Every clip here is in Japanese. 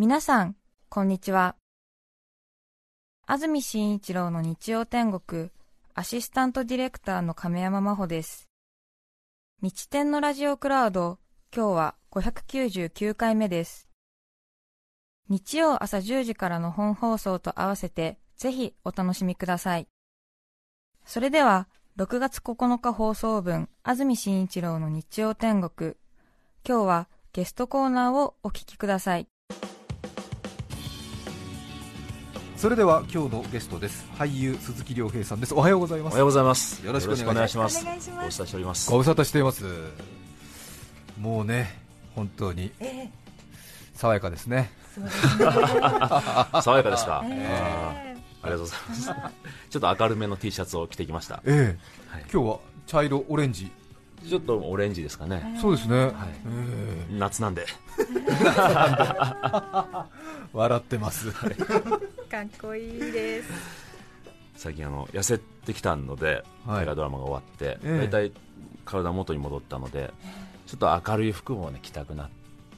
皆さん、こんにちは。安住紳一郎の日曜天国、アシスタントディレクターの亀山真帆です。日天のラジオクラウド、今日は599回目です。日曜朝10時からの本放送と合わせて、ぜひお楽しみください。それでは、6月9日放送分、安住紳一郎の日曜天国。今日はゲストコーナーをお聞きください。それでは今日のゲストです。俳優鈴木亮平さんです。おはようございます。おはようございます。よろしくお願いします。お願いします。ご無沙汰しております。ご無沙汰していますもうね本当に爽やかですね。爽やかですか？えあー。ありがとうございます。ちょっと明るめの T シャツを着てきました。ええ。はい。今日は茶色オレンジ。ちょっとオレンジですかね。そうですね、はい。え夏なんで。え笑ってます かっこいいです。最近あの痩せてきたので、はい。大河ドラマが終わって、ええ。だいたい体元に戻ったので、ちょっと明るい服もね着たくなっ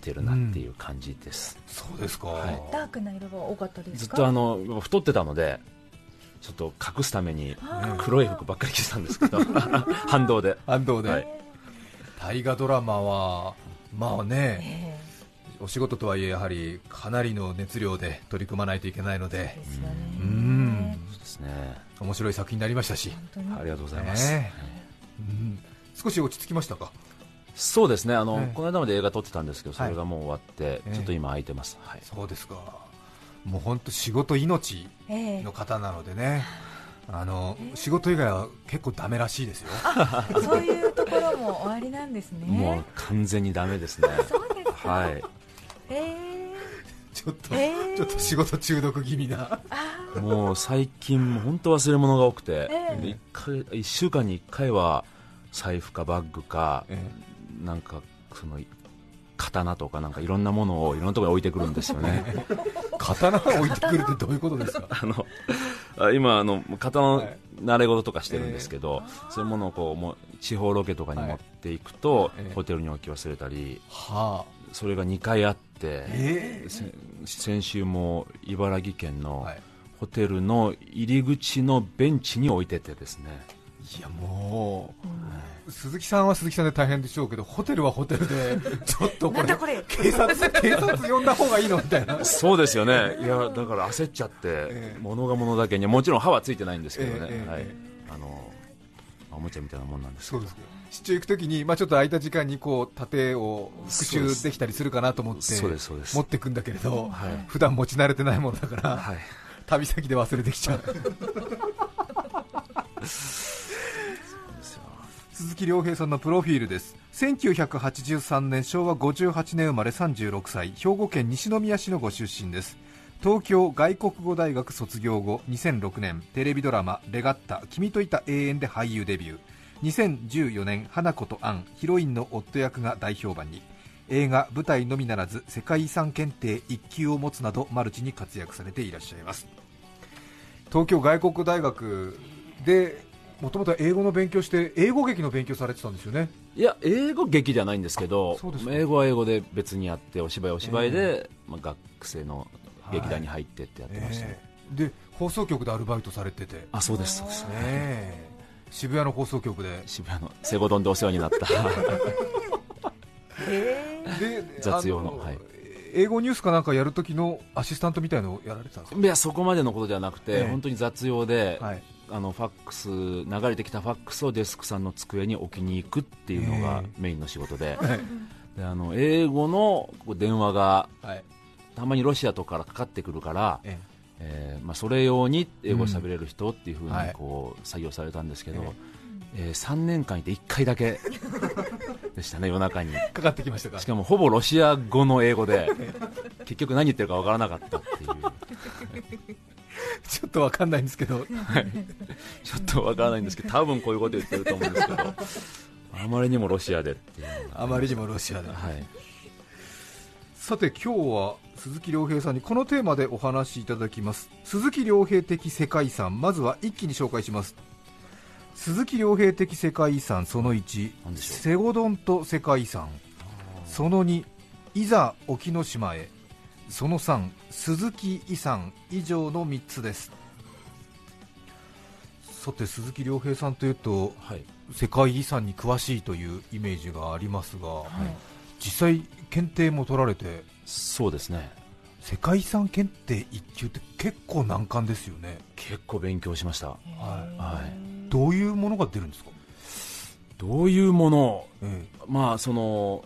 てるなっていう感じです。そうですか、はい。ダークな色が多かったですか？ずっとあの太ってたので。ちょっと隠すために黒い服ばっかり着てたんですけど 反動で。反動で、はい。大河ドラマはまあねえお仕事とはいえやはりかなりの熱量で取り組まないといけないのでえですよね。うん。そうですね。面白い作品になりましたし、本当にありがとうございます、ねうん。少し落ち着きましたか？そうですね。あの、ええ。この間まで映画撮ってたんですけどそれがもう終わって、ええ。ちょっと今空いてます、はい、そうですか。もう本当仕事命ええの方なのでね。あの仕事以外は結構ダメらしいですよ。そういうところも終わりなんですね。もう完全にダメですね。そうですか。はいえちょっと、ええちょっと仕事中毒気味な。もう最近もう本当忘れ物が多くて、ええ。で一回1週間に1回は財布かバッグか、なんかその刀とかなんかいろんなものをいろんなところに置いてくるんですよね。刀を置いてくるってどういうことですか？あのあ今あの刀のはい。慣れ事とかしてるんですけど、そういうものをこうもう地方ロケとかに持っていくと、ええ。ホテルに置き忘れたり。はあそれが2回あって、えせ先週も茨城県のはい。ホテルの入り口のベンチに置いててですね。いやもう、鈴木さんは鈴木さんで大変でしょうけどホテルはホテルで ちょっとこれこれ。警察警察呼んだ方がいいのみたいな。そうですよね。いやだから焦っちゃって、ええ。物が物だけにもちろん歯はついてないんですけどね、はいええええ。あのおもちゃみたいなもんなんですけど出張行くときに、まあ、ちょっと空いた時間にこう盾を復習できたりするかなと思って持ってくんだけれど、はい。普段持ち慣れてないものだから、はい。旅先で忘れてきちゃう。鈴木亮平さんのプロフィールです。1983年昭和58年生まれ36歳。兵庫県西宮市のご出身です東京外国語大学卒業後2006年テレビドラマ「レガッタ君といた永遠」で俳優デビュー。2014年花子とアンヒロインの夫役が大評判に。映画舞台のみならず世界遺産検定1級を持つなどマルチに活躍されていらっしゃいます。東京外国大学でもともと英語の勉強して英語劇の勉強されてたんですよね。いや英語劇じゃないんですけど英語は英語で別にやってお芝居はお芝居で、まあ、学生の劇団に入ってってやってました、ね。えーで放送局でアルバイトされてて、ねあそうですそうです。え。渋谷の放送局で。渋谷のセゴドンでお世話になった。え。で雑用のあはい。英語ニュースかなんかやる時のアシスタントみたいのをやられてたんですか？いやそこまでのことではなくて、ええ。本当に雑用で、はい。あのファックス流れてきたファックスをデスクさんの机に置きに行くっていうのがええ。メインの仕事で,、はいであの英語の電話がはいたまにロシアとかからかかってくるから、ええ。ーまあ、それ用に英語を喋れる人っていうふうにはい。こう採用されたんですけど、ええ。ー3年間いて1回だけ でしたね、夜中に。えかかってきましたか？しかもほぼロシア語の英語で結局何言ってるかわからなかったっていう。ちょっとわかんないんですけど。ちょっとわからないんですけど多分こういうこと言ってると思うんですけどあまりにもロシアでっていうあまりにもロシアで、はい、さて今日は鈴木亮平さんにこのテーマでお話しいただきます。鈴木亮平的世界遺産まずは一気に紹介します。鈴木亮平的世界遺産その1何でしょう？セゴドンと世界遺産。その2いざ沖ノ島へ。その3鈴木遺産以上の3つです。さて鈴木亮平さんというと、はい、世界遺産に詳しいというイメージがありますが、はい、実際検定も取られてそうですね。世界遺産検定1級って結構難関ですよね。結構勉強しました、はい。はい、どういうものが出るんですか？どういうもの、ええ、まあその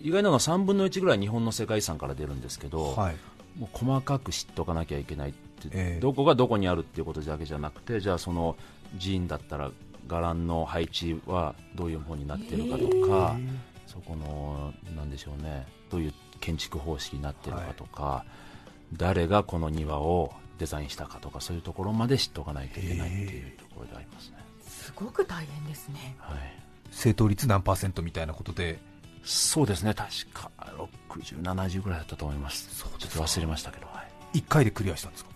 意外なのは3分の1ぐらい日本の世界遺産から出るんですけど、はい、もう細かく知っておかなきゃいけないって、えー、どこがどこにあるっていうことだけじゃなくてじゃあその寺院だったら伽藍の配置はどういう方になっているかとか、えー、そこのなんでしょうねどういう建築方式になっているかとか、はい、誰がこの庭をデザインしたかとかそういうところまで知っておかないといけないっていうところでありますね。すごく大変ですね。はい。正答率何パーセントみたいなことで。そうですね、確か60、70ぐらいだったと思います、そうちょっと忘れましたけど、はい、1回でクリアしたんですか？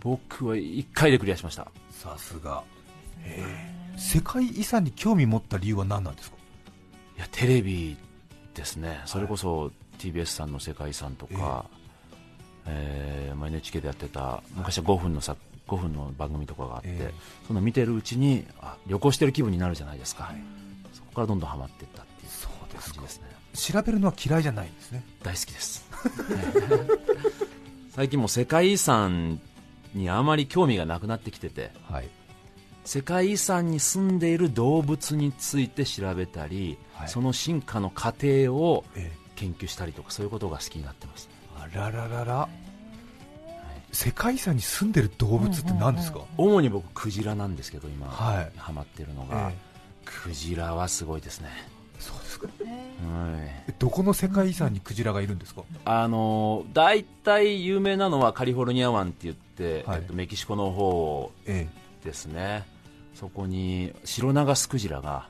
僕は1回でクリアしましたさすが、世界遺産に興味持った理由は何なんですかいやテレビですね、それこそ TBS さんの世界遺産とか、えー、えー、NHK でやってた昔は5分のさ5分の番組とかがあって、えー、その見てるうちにあ旅行してる気分になるじゃないですか、はい、そこからどんどんはまっていった感じですね。調べるのは嫌いじゃないんですね。大好きです。最近も世界遺産にあまり興味がなくなってきてて、はい、世界遺産に住んでいる動物について調べたり、はい、その進化の過程を研究したりとか、そういうことが好きになってます、あらららら、世界遺産に住んでる動物って何ですか、うんうんうん、主に僕クジラなんですけど今、はい、ハマってるのが、えー、クジラはすごいですね。そうですか、はい、どこの世界遺産にクジラがいるんですか？あの大体有名なのはカリフォルニア湾って言って、はい、えっと、メキシコの方ですね、ええ、そこにシロナガスクジラが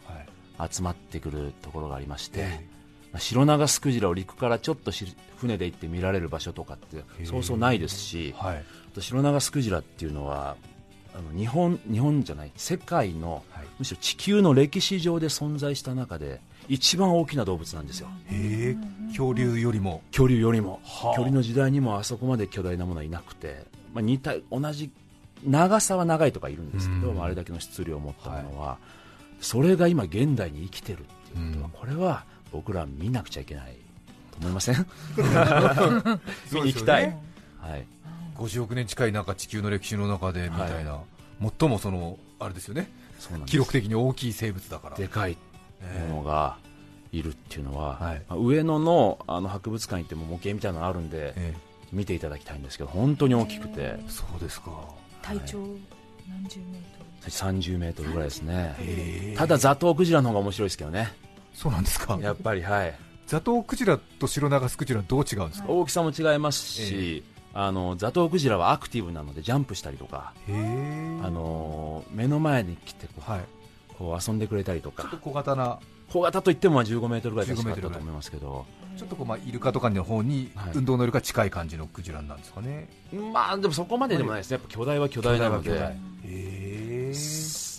集まってくるところがありまして、ええ、シロナガスクジラを陸からちょっと船で行って見られる場所とかってそうそうないですし、はい、あとシロナガスクジラっていうのはあの日本日本じゃない世界の、はい、むしろ地球の歴史上で存在した中で一番大きな動物なんですよ。へ恐竜よりも。恐竜よりも、はあ、恐竜の時代にもあそこまで巨大なものはいなくて、まあ、似た同じ長さは長いとかいるんですけど、まあ、あれだけの質量を持ったものは、はい、それが今現代に生きてるっていうことは、これは僕ら見なくちゃいけないと思いません？見に行きたい、ね、はい、50億年近いなんか地球の歴史の中でみたいな、はい、最もそのあれですよね。記録的に大きい生物だから。でかいものがいるっていうのは、はい、上野のあの博物館行っても模型みたいなのあるんで、え。見ていただきたいんですけど本当に大きくて。そうですか体長何十メートル？30メートルぐらいですね。ただザトウクジラの方が面白いですけどね。そうなんですか？やっぱりはい。ザトウクジラとシロナガスクジラどう違うんですか？大きさも違いますし、あのザトウクジラはアクティブなのでジャンプしたりとかあの目の前に来てこう、はい、こう遊んでくれたりとか。ちょっと小型な。小型といっても15メートルぐらい確かったと思いますけど。ちょっとこうまあイルカとかの方に運動能力が近い感じのクジラなんですかね、はい、まあでもそこまででもないです。ねやっぱ巨大は巨大なので。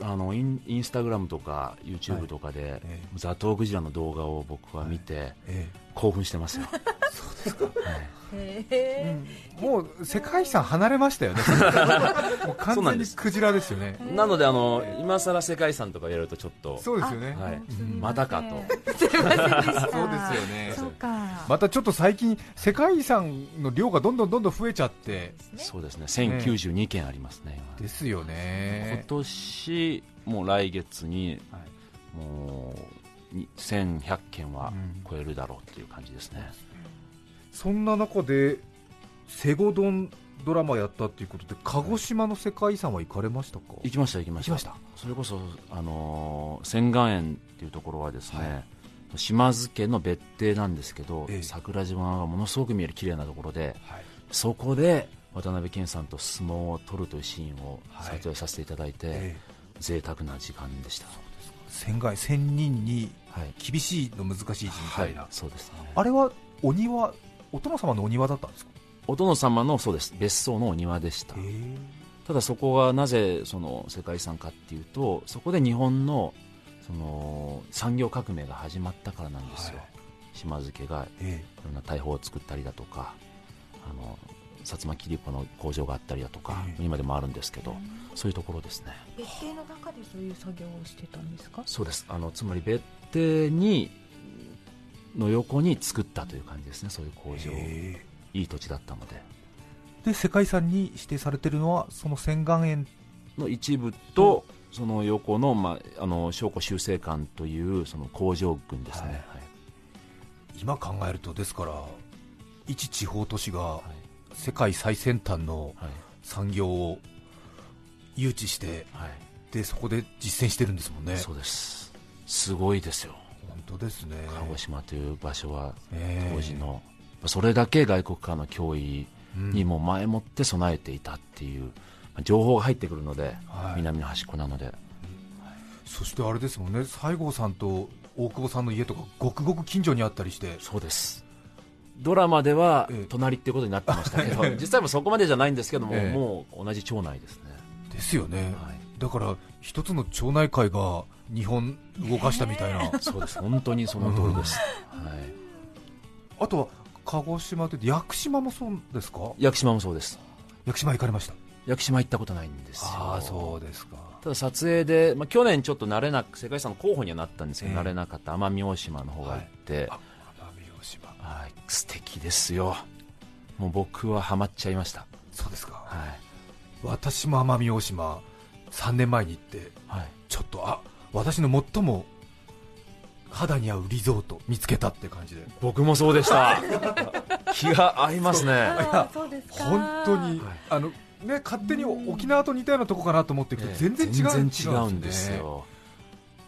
あのインインスタグラムとか YouTube とかで、はい、ザトウクジラの動画を僕は見て、興奮してますよ。そうですか、はい。うん、もう世界遺産離れましたよね、もう完全にクジラですよね。なのであの今更世界遺産とかやるとちょっとそうですよね、はい、またかと。そうですよね。またちょっと最近世界遺産の量がどんどんどんどん増えちゃって、そうですね。1092件ありますね。ですよね。今年もう来月に、もう1100件は超えるだろうという感じですね。そんな中でセゴドンドラマやったということで鹿児島の世界遺産は行かれましたか？行きました行きました。それこそ、あのー、仙岩園っていうところはですね、はい、島津家の別邸なんですけど、ええ、桜島がものすごく見える綺麗なところで、はい、そこで渡辺謙さんと相撲を取るというシーンを撮影させていただいて、はい。ええ、贅沢な時間でした。仙外仙人に厳しいの難しいみたいな、そうです、ね、あれはお庭お殿様のお庭だったんですか？お殿様のそうです。別荘のお庭でした。ただそこがなぜその世界遺産かっていうとそこで日本のその産業革命が始まったからなんですよ、はい、島津家がいろんな大砲を作ったりだとか薩摩切子の工場があったりだとか、今でもあるんですけど、そういうところですね。別邸の中でそういう作業をしてたんですか？そうです。あのつまり別邸にの横に作ったという感じですね。そういう工場。いい土地だったので。で世界遺産に指定されているのはその洗顔園の一部と、その横の,、まあ、あの証拠修正館というその工場群ですね、はい。はい、今考えるとですから一地方都市が世界最先端の産業を誘致して、はい、でそこで実践してるんですもんね。そうです。すごいですよ。本当ですね。鹿児島という場所は当時の、えー、それだけ外国からの脅威にも前もって備えていたっていう、情報が入ってくるので、はい、南の端っこなので、そしてあれですもんね。西郷さんと大久保さんの家とかごくごく近所にあったりして。そうですドラマでは隣っていうことになってましたけど、ええ、実際もそこまでじゃないんですけども、え、もう同じ町内ですね。ですよね、はい、だから一つの町内会が日本動かしたみたいな、そうです。本当にその通りです、はい、あとは鹿児島で屋久島もそうですか？屋久島もそうです。屋久島行かれました？屋久島行ったことないんですよ。あそうですか。ただ撮影で、まあ、去年ちょっと慣れなく世界遺産の候補にはなったんですけど、えー、慣れなかった奄美大島の方が行って、はい、はい。素敵ですよ。もう僕はハマっちゃいました。そうですか、はい、私も奄美大島3年前に行って、はい、ちょっとあ私の最も肌に合うリゾート見つけたって感じで。僕もそうでした。気が合いますね。本当に、はい、あのね勝手に沖縄と似たようなとこかなと思っていくと全然違う、全然違うんですよ。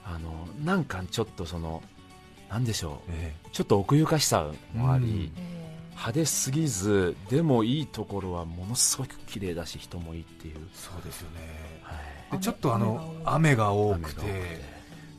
あのなんかちょっとそのなんでしょう、えー、ちょっと奥ゆかしさもあり、うん、派手すぎずでもいいところはものすごく綺麗だし人もいいっていう。そうですよね、はい、でちょっとあの雨が多くて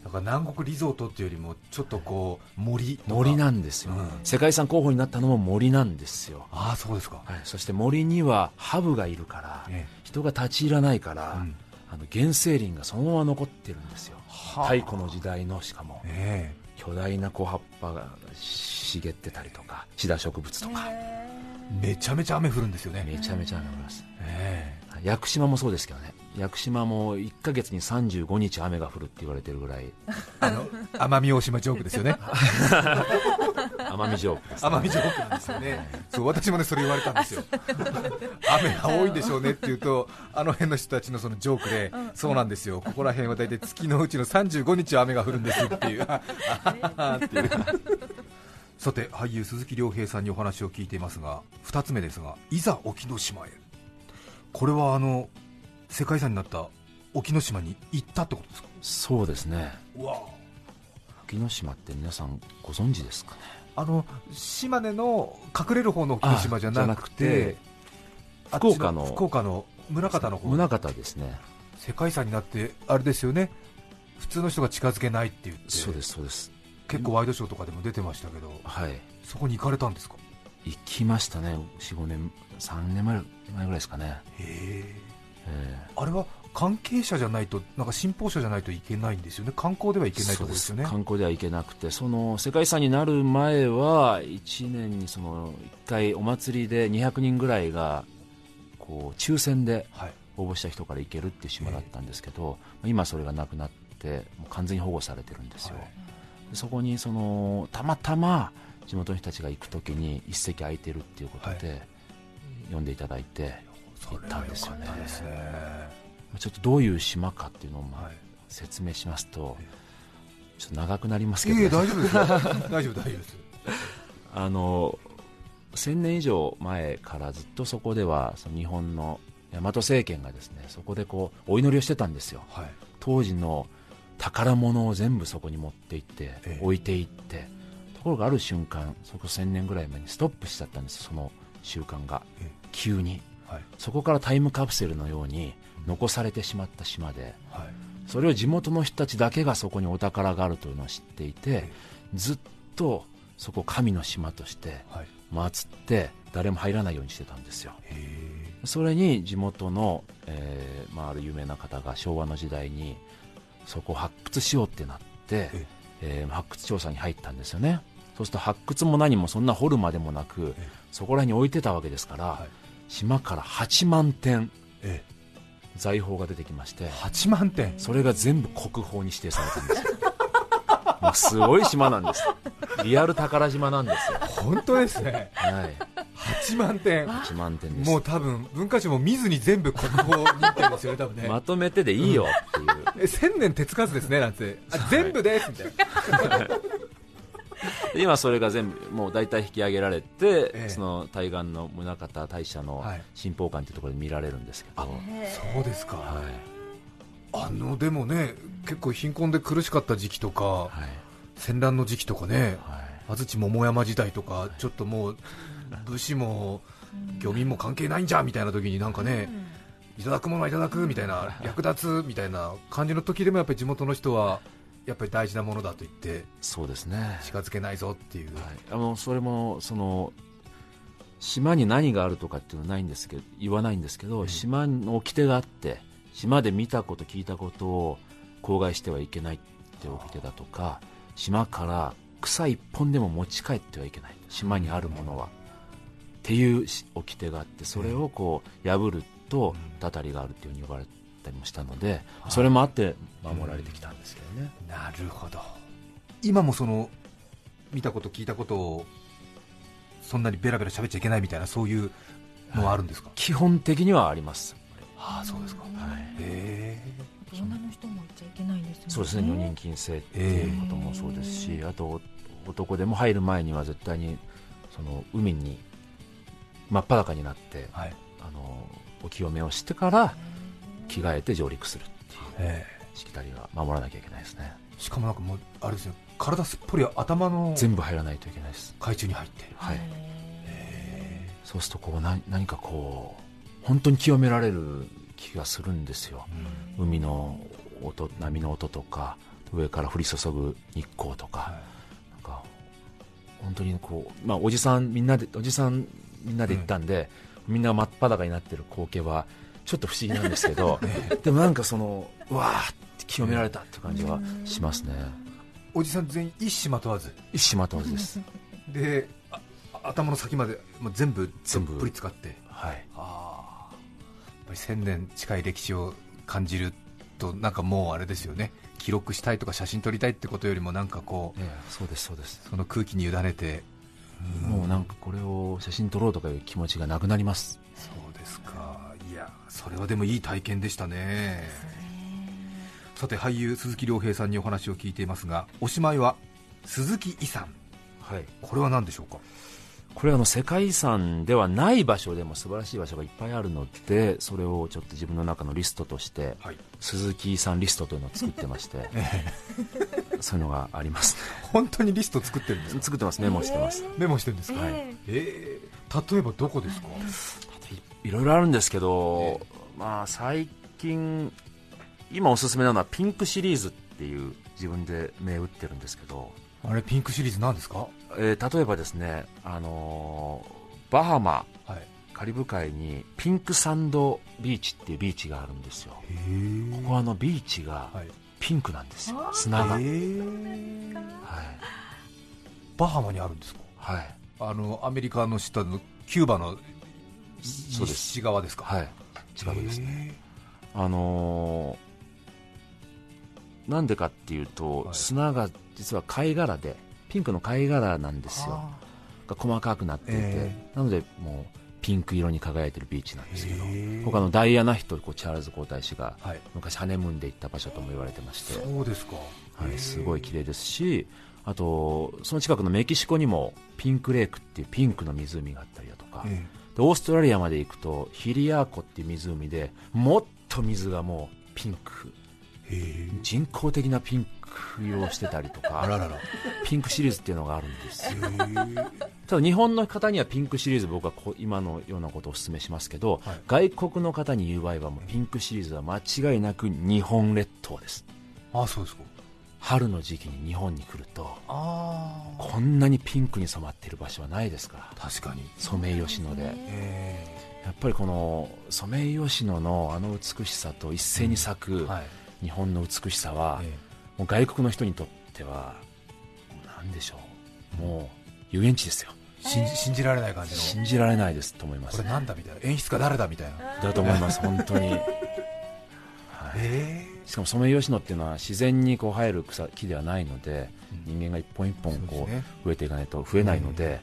だから南国リゾートっていうよりもちょっとこう森森なんですよ、うん、世界遺産候補になったのも森なんですよ。ああそうですか、はい、そして森にはハブがいるから、ね、人が立ち入らないから、うん、あの原生林がそのまま残ってるんですよ。太古の時代のしかも、ね、巨大な小葉っぱが茂ってたりとかシダ植物とか。めちゃめちゃ雨降るんですよね。めちゃめちゃ雨降ります、屋久島もそうですけどね。屋久島も1か月に35日雨が降るって言われてるぐらい。あの奄美大島ジョークですよね 奄美ジョークです、ね、奄美ジョークなんですよね。そう私もねそれ言われたんですよ。雨が多いんでしょうねって言うとあの辺の人たちのそのジョークで、そうなんですよ。ここら辺は大体月のうちの35日は雨が降るんですっていう。っていうさて俳優鈴木亮平さんにお話を聞いていますが2つ目ですがいざ沖ノ島へ。これはあの世界遺産になった沖ノ島に行ったってことですか？そうですね沖ノ島って皆さんご存知ですかね？あの島根の隠れる方の沖ノ島じゃなくて福岡の福岡の宗像の方。宗像ですね。世界遺産になってあれですよね。普通の人が近づけないって言ってそうですそうです。結構ワイドショーとかでも出てましたけど、はい、そこに行かれたんですか？行きましたね。45年3年前ぐらいですかね。へえ。あれは関係者じゃないとなんか信奉者じゃないといけないんですよね。観光ではいけないところですよね。観光ではいけなくてその世界遺産になる前は1年にその1回お祭りで200人ぐらいがこう抽選で応募した人から行けるっていう島だったんですけど、はい、今それがなくなってもう完全に保護されてるんですよ、はい、そこにそのたまたま地元の人たちが行くときに一席空いてるっていうことで、呼んでいただいて行ったんですよね。ちょっとどういう島かっていうのを説明しますと、ちょっと長くなりますけど、ね、大丈夫です 大丈夫大丈夫ですあの1000年以上前からずっとそこではその日本の大和政権がですねそこでこうお祈りをしてたんですよ、はい、当時の宝物を全部そこに持って行って、置いていってところがある瞬間そこ1000年ぐらい前にストップしちゃったんですその習慣が、急に、はい、そこからタイムカプセルのように残されてしまった島で、はい、それを地元の人たちだけがそこにお宝があるというのを知っていて、ずっとそこを神の島として祀って誰も入らないようにしてたんですよ。それに地元の、えーまあ、ある有名な方が昭和の時代にそこを発掘しようってなって、えー、発掘調査に入ったんですよね。そうすると発掘も何もそんな掘るまでもなくそこら辺に置いてたわけですから、はい、島から8万点、ええ、財宝が出てきまして8万点それが全部国宝に指定されたんですよ。すごい島なんです。リアル宝島なんですよ。本当ですね。はい。8万点8万点です。もう多分文化庁も見ずに全部国宝認定ですよね多分ね。まとめてでいいよっていう、え 千年手つかずですねなんて。あ全部ですみたいな今それが全部もう大体引き上げられて、ええ、その対岸の宗像大社の神宝館というところで見られるんですけど、はい、そうですか、はい、あのでもね結構貧困で苦しかった時期とか、はい、戦乱の時期とかね、安土桃山時代とか、ちょっともう 武士も漁民も関係ないんじゃみたいな時になんかね、いただくものはいただくみたいな、略奪みたいな感じの時でもやっぱり地元の人はやっぱり大事なものだと言ってそうですね。近づけないぞっていう、はい、あのそれもその島に何があるとかっていうのはないんですけど言わないんですけど、うん、島の掟があって島で見たこと聞いたことを口外してはいけないって掟だとか島から草一本でも持ち帰ってはいけない。島にあるものは、っていう掟があってそれをこう破るとたたりがあるっていうふうに呼ばれてったりもしたので、それもあって守られてきたんですけどね、うん、なるほど。今もその見たこと聞いたことをそんなにベラベラ喋っちゃいけないみたいなそういうのはあるんですか、はい、基本的にはあります。ああそうですか、はい、へえ。女の人も言っちゃいけないんですよね。そうですね女人禁制っていうこともそうですしあと男でも入る前には絶対にその海に真っ裸になって、はい、あのお清めをしてから着替えて上陸するっていうしきたりは守らなきゃいけないですね。しかもなんかもうあれですよ。体すっぽり頭の全部入らないといけないです。海中に入って。はい。そうするとこう何何かこう本当に清められる気がするんですよ、うん、海の音波の音とか上から降り注ぐ日光とか、はい、なんか本当にこう、まあ、おじさんみんなでおじさんみんなで行ったんで、うん、みんな真っ裸になってる光景はちょっと不思議なんですけど、でもなんかそのうわーって清められたって感じはしますね。おじさん全員一糸まとわず？一糸まとわずです。で頭の先までもう全部全部。っぷり使って？はい。あやっぱり1000年近い歴史を感じるとなんかもうあれですよね。記録したいとか写真撮りたいってことよりもなんかこう、ええ、そうですそうです。その空気に委ねて。もうなんかこれを写真撮ろうとかいう気持ちがなくなります。そうですかそれはでもいい体験でしたね。さて俳優鈴木亮平さんにお話を聞いていますがおしまいは鈴木遺産。はい。これは何でしょうか？これはあの世界遺産ではない場所でも素晴らしい場所がいっぱいあるのでそれをちょっと自分の中のリストとして、はい、鈴木遺産リストというのを作ってましてそういうのがあります、ね、本当にリスト作ってるんですか？作ってます。メモしてます、メモしてるんですか、はい、えー、例えばどこですか？いろいろあるんですけど、まあ、最近、今おすすめなのはピンクシリーズっていう自分で銘打ってるんですけど。あれピンクシリーズなんですか、えー、例えばですね、あのー、バハマ、はい、カリブ海にピンクサンドビーチっていうビーチがあるんですよ。ここはあのビーチがピンクなんですよ、はい、砂が、はい、バハマにあるんですか？はい。あのアメリカの下のキューバの西側ですか？はい。近くですね。あのー、なんでかっていうと、はい、砂が実は貝殻でピンクの貝殻なんですよ。が細かくなっていて、なのでもうピンク色に輝いてるビーチなんですけど他のダイアナ妃とこうチャールズ皇太子が昔ハネムーンで行った場所とも言われてまして、そうですか、はい、すごい綺麗ですしあとその近くのメキシコにもピンクレイクっていうピンクの湖があったりだとか、でオーストラリアまで行くとヒリアー湖っていう湖でもっと水がもうピンク。人工的なピンク色をしてたりとかピンクシリーズっていうのがあるんですただ日本の方にはピンクシリーズ僕はこ今のようなことをお勧めしますけど、はい、外国の方に言う場合はもうピンクシリーズは間違いなく日本列島です。あそうですか春の時期に日本に来るとこんなにピンクに染まっている場所はないですから。確かに。ソメイヨシノで。やっぱりこのソメイヨシノのあの美しさと一斉に咲く日本の美しさは、もう外国の人にとっては何でしょう。もう遊園地ですよ。信じ信じられない感じの。信じられないですと思います。これなんだみたいな。演出家誰だみたいな。だと思います本当に、はい。えしかもソメイヨシノっていうのは自然にこう生える草木ではないので、人間が一本一本こう増えていかないと増えないので、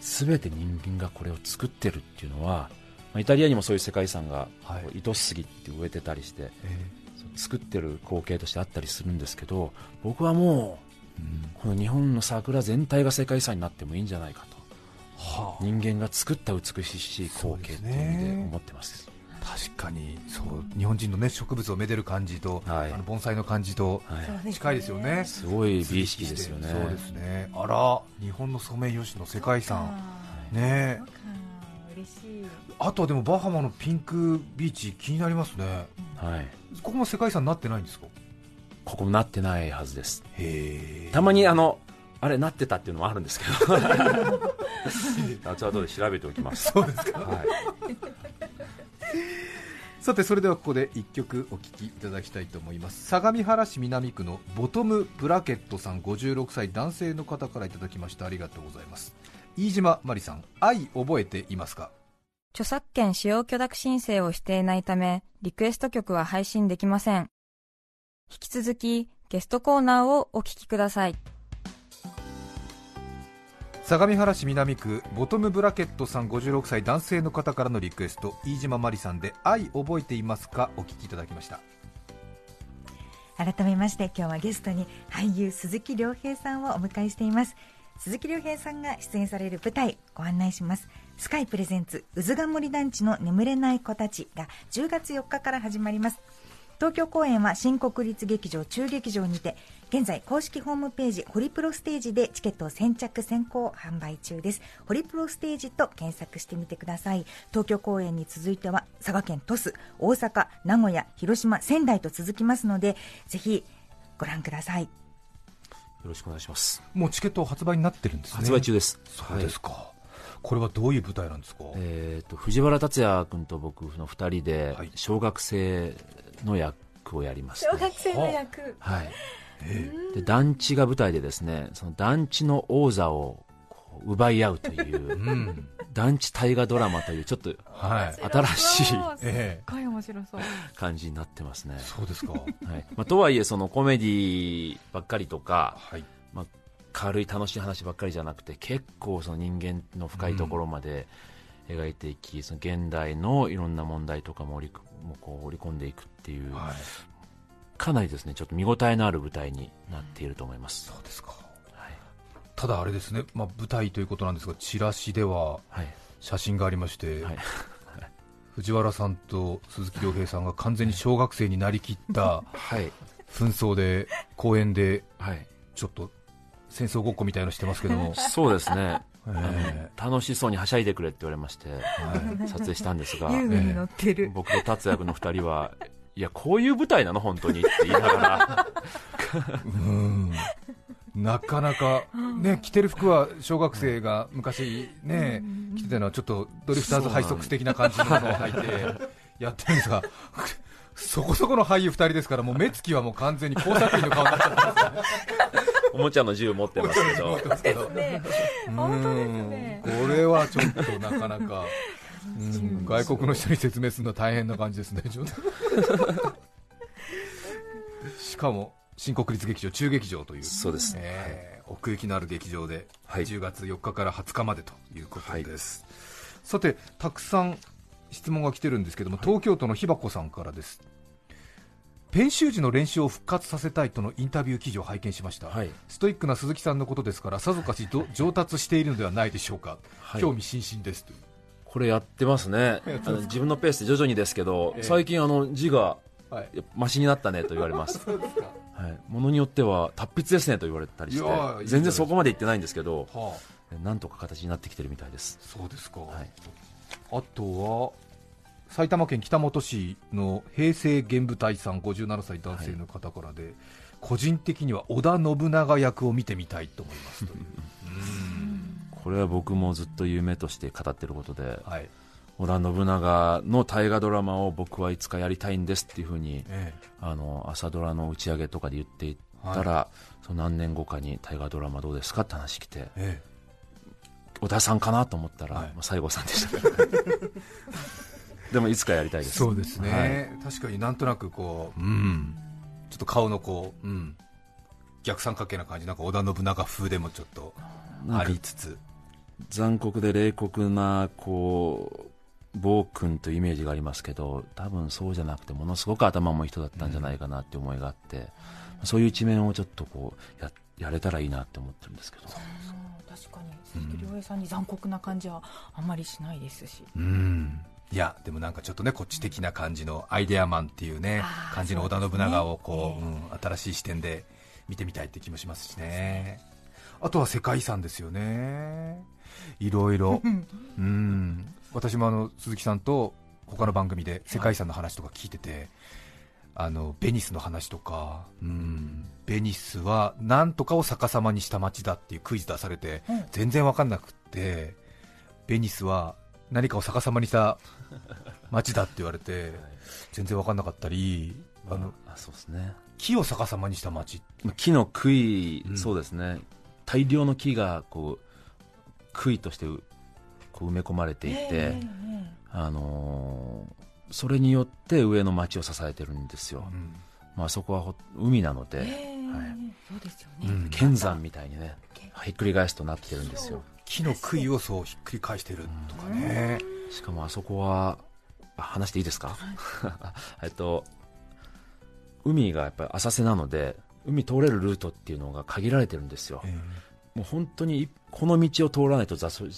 全て人間がこれを作ってるっていうのは、まあ、イタリアにもそういう世界遺産が、はい、糸杉って植えてたりして、作ってる光景としてあったりするんですけど僕はもう、うん、この日本の桜全体が世界遺産になってもいいんじゃないかと、はあ、人間が作った美しい光景っていう意味で思ってます。確かにそう日本人の、ね、植物をめでる感じと、はい、あの盆栽の感じと近いですよね、すごい美意識ですよね。そうですね。あら日本のソメイヨシノ世界遺産。ね嬉しい。あとでもバハマのピンクビーチ気になりますね、はい、ここも世界遺産になってないんですか？ここもなってないはずです。たまにあのあれなってたっていうのもあるんですけど。後々で調べておきます。そうですか、はいさてそれではここで1曲お聴きいただきたいと思います。相模原市南区のボトムブラケットさん56歳男性の方からいただきました。ありがとうございます。飯島まりさん愛覚えていますか？著作権使用許諾申請をしていないためリクエスト曲は配信できません。引き続きゲストコーナーをお聴きください。相模原市南区ボトムブラケットさん56歳男性の方からのリクエスト飯島まりさんで「愛覚えていますか?」お聞きいただきました。改めまして今日はゲストに俳優鈴木亮平さんをお迎えしています。鈴木亮平さんが出演される舞台ご案内します。スカイプレゼンツうずが森団地の眠れない子たちが10月4日から始まります。東京公演は新国立劇場中劇場にて現在公式ホームページホリプロステージでチケットを先着先行販売中です。ホリプロステージと検索してみてください。東京公演に続いては佐賀県鳥栖大阪名古屋広島仙台と続きますのでぜひご覧ください。よろしくお願いします。もうチケット発売になってるんですね。発売中です。そうですか、はい。これはどういう舞台なんですか、えーと、藤原竜也君と僕の2人で小学生の役をやります、ね、小学生の役。はいで団地が舞台でですねその団地の王座を奪い合うという、うん、団地大河ドラマというちょっと、はい、新しいすごい面白そう。感じになってますね。そうですか、はい。まあ、とはいえそのコメディばっかりとか、はい。まあ、軽い楽しい話ばっかりじゃなくて結構その人間の深いところまで描いていき、うん、その現代のいろんな問題とかも織りもこう織り込んでいくっていう、はい、かなりですねちょっと見応えのある舞台になっていると思います。そうですか、はい、ただあれですね、まあ、舞台ということなんですがチラシでは写真がありまして、はい、藤原さんと鈴木亮平さんが完全に小学生になりきった 紛争で公園でちょっと戦争ごっこみたいのしてますけども。そうですね。えー、楽しそうにはしゃいでくれって言われまして、はい、撮影したんですが、僕と達也君の2人は、いや、こういう舞台なの、本当にって言いながら。うん。なかなか、ね、着てる服は小学生が昔、ね、着てたのはちょっとドリフターズハイソックス的な感じのものを履いてやってるんですが。そこそこの俳優2人ですから、もう目つきはもう完全に工作員の顔になっちゃってます。ね。おもちゃの銃持ってますけど、本当ですね、これはちょっとなかなか、うん、外国の人に説明するのは大変な感じですね、しかも新国立劇場、中劇場という、そうです、えー、奥行きのある劇場で、はい、10月4日から20日までということです。はい、さてたくさん質問が来てるんですけども、東京都のひばこさんからです。ペン習字の練習を復活させたいとのインタビュー記事を拝見しました、はい、ストイックな鈴木さんのことですからさぞかし上達しているのではないでしょうか、はい、興味津々ですとこれやってますね。自分のペースで徐々にですけど、えー、最近あの字がましになったねと言われます。はい、ものによっては達筆ですねと言われたりして全然そこまでいってないんですけど、はあ、なんとか形になってきてるみたいです。そうですか、はい、あとは埼玉県北本市の平成玄武隊さん57歳男性の方からで、はい、個人的には織田信長役を見てみたいと思いますという これは僕もずっと夢として語っていることで、はい、織田信長の大河ドラマを僕はいつかやりたいんですっていうふうに、ええ、あの朝ドラの打ち上げとかで言っていったら、はい、その何年後かに大河ドラマどうですかって話来て、ええ、小田さんかなと思ったら、はい、西郷さんでした でもいつかやりたいです。そうですね、はい、確かになんとなくこう、うん、ちょっと顔のこう、うん、逆三角形な感じ。なんか織田信長風でもちょっとありつつ残酷で冷酷なこう暴君というイメージがありますけど多分そうじゃなくてものすごく頭もいい人だったんじゃないかなって思いがあって、うん、そういう一面をちょっとこうややれたらいいなって思ってるんですけど。確かに。鈴木亮平さんに残酷な感じはあんまりしないですし、うん、いやでもなんかちょっとねこっち的な感じのアイデアマンっていうね感じの織田信長をこう、ね。うん、新しい視点で見てみたいって気もしますしねあとは世界遺産ですよね。いろいろ。うん。私もあの鈴木さんと他の番組で世界遺産の話とか聞いてて、あのベニスの話とか、うん、ベニスはなんとかを逆さまにした街だっていうクイズ出されて、全然分かんなくって、ベニスは何かを逆さまにした街だって言われて、全然分かんなかったり、あのあそうですね。木を逆さまにした街木の杭、うん、そうですね大量の木がこう杭としてこう埋め込まれていて、あのー、それによって上の町を支えてるんですよ、うん、まあ、そこは海なので、はい、そうですよね、うん、剣山みたいにねひっくり返すとなってるんですよ。木の杭をそうひっくり返してるとかね、しかもあそこは話していいですか、えっと海がやっぱり浅瀬なので海通れるルートっていうのが限られてるんですよ、えー、もう本当にこの道を通らないと座礁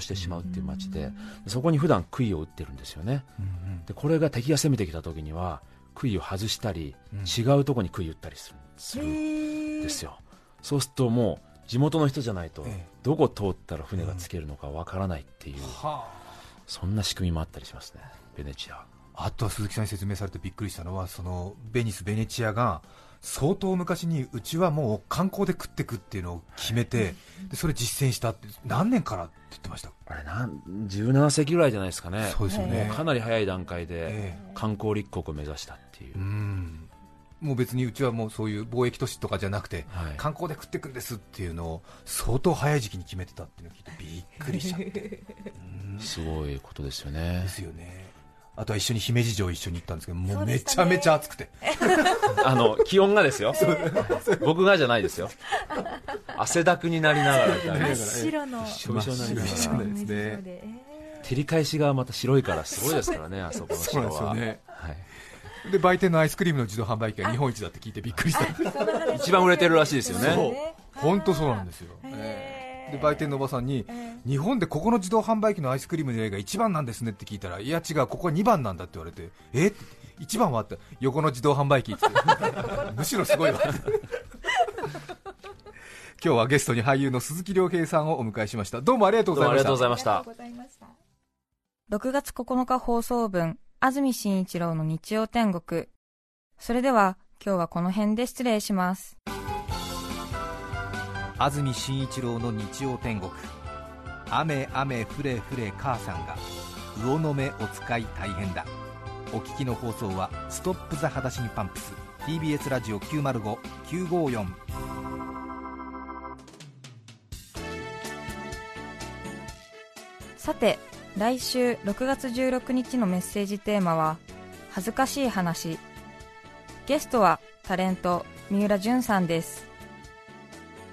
してしまうっていう街で、そこに普段杭を打ってるんですよね、うんうん、でこれが敵が攻めてきた時には杭を外したり、うん、違うところに杭打ったりするするんですよ、そうするともう地元の人じゃないと、どこ通ったら船がつけるのかわからないっていう、うん、そんな仕組みもあったりしますねベネチア。あとは鈴木さんに説明されてびっくりしたのはそのベニス、ベネチアが相当昔にうちはもう観光で食っていくっていうのを決めて、でそれ実践したって何年からって言ってました？あれなん17世紀ぐらいじゃないですかね、そうですよね。かなり早い段階で観光立国を目指したっていう。うん。もう別にうちはもうそういう貿易都市とかじゃなくて、はい、観光で食っていくんですっていうのを相当早い時期に決めてたっていうのを聞いてびっくりしちゃってすごいことですよね。ですよね。あとは一緒に姫路城一緒に行ったんですけど、もうめちゃめちゃ暑くて、あの気温がですよ、僕がじゃないですよ、汗だくになりながら、真っ白の、真っ白で。すね、照り返しがまた白いからすごいですからね、あそこの城は。ね。はい。で売店のアイスクリームの自動販売機が日本一だって聞いてびっくりした。一番売れてるらしいですよね本当そうなんですよ、で売店のおばさんに、日本でここの自動販売機のアイスクリームの例が1番なんですねって聞いたら、いや違う、ここ2番なんだって言われて、え？1番はって横の自動販売機って。むしろすごいわ。今日はゲストに俳優の鈴木亮平さんをお迎えしました。どうもありがとうございました。ありがとうございました。6月9日放送分安住紳一郎の日曜天国。それでは今日はこの辺で失礼します安住紳一郎の日曜天国。雨雨ふれふれ母さんが魚の目お使い大変だ。お聞きの放送はストップザ裸足にパンプス。TBS ラジオ905954さて来週6月16日のメッセージテーマは恥ずかしい話。ゲストはタレント三浦淳さんです。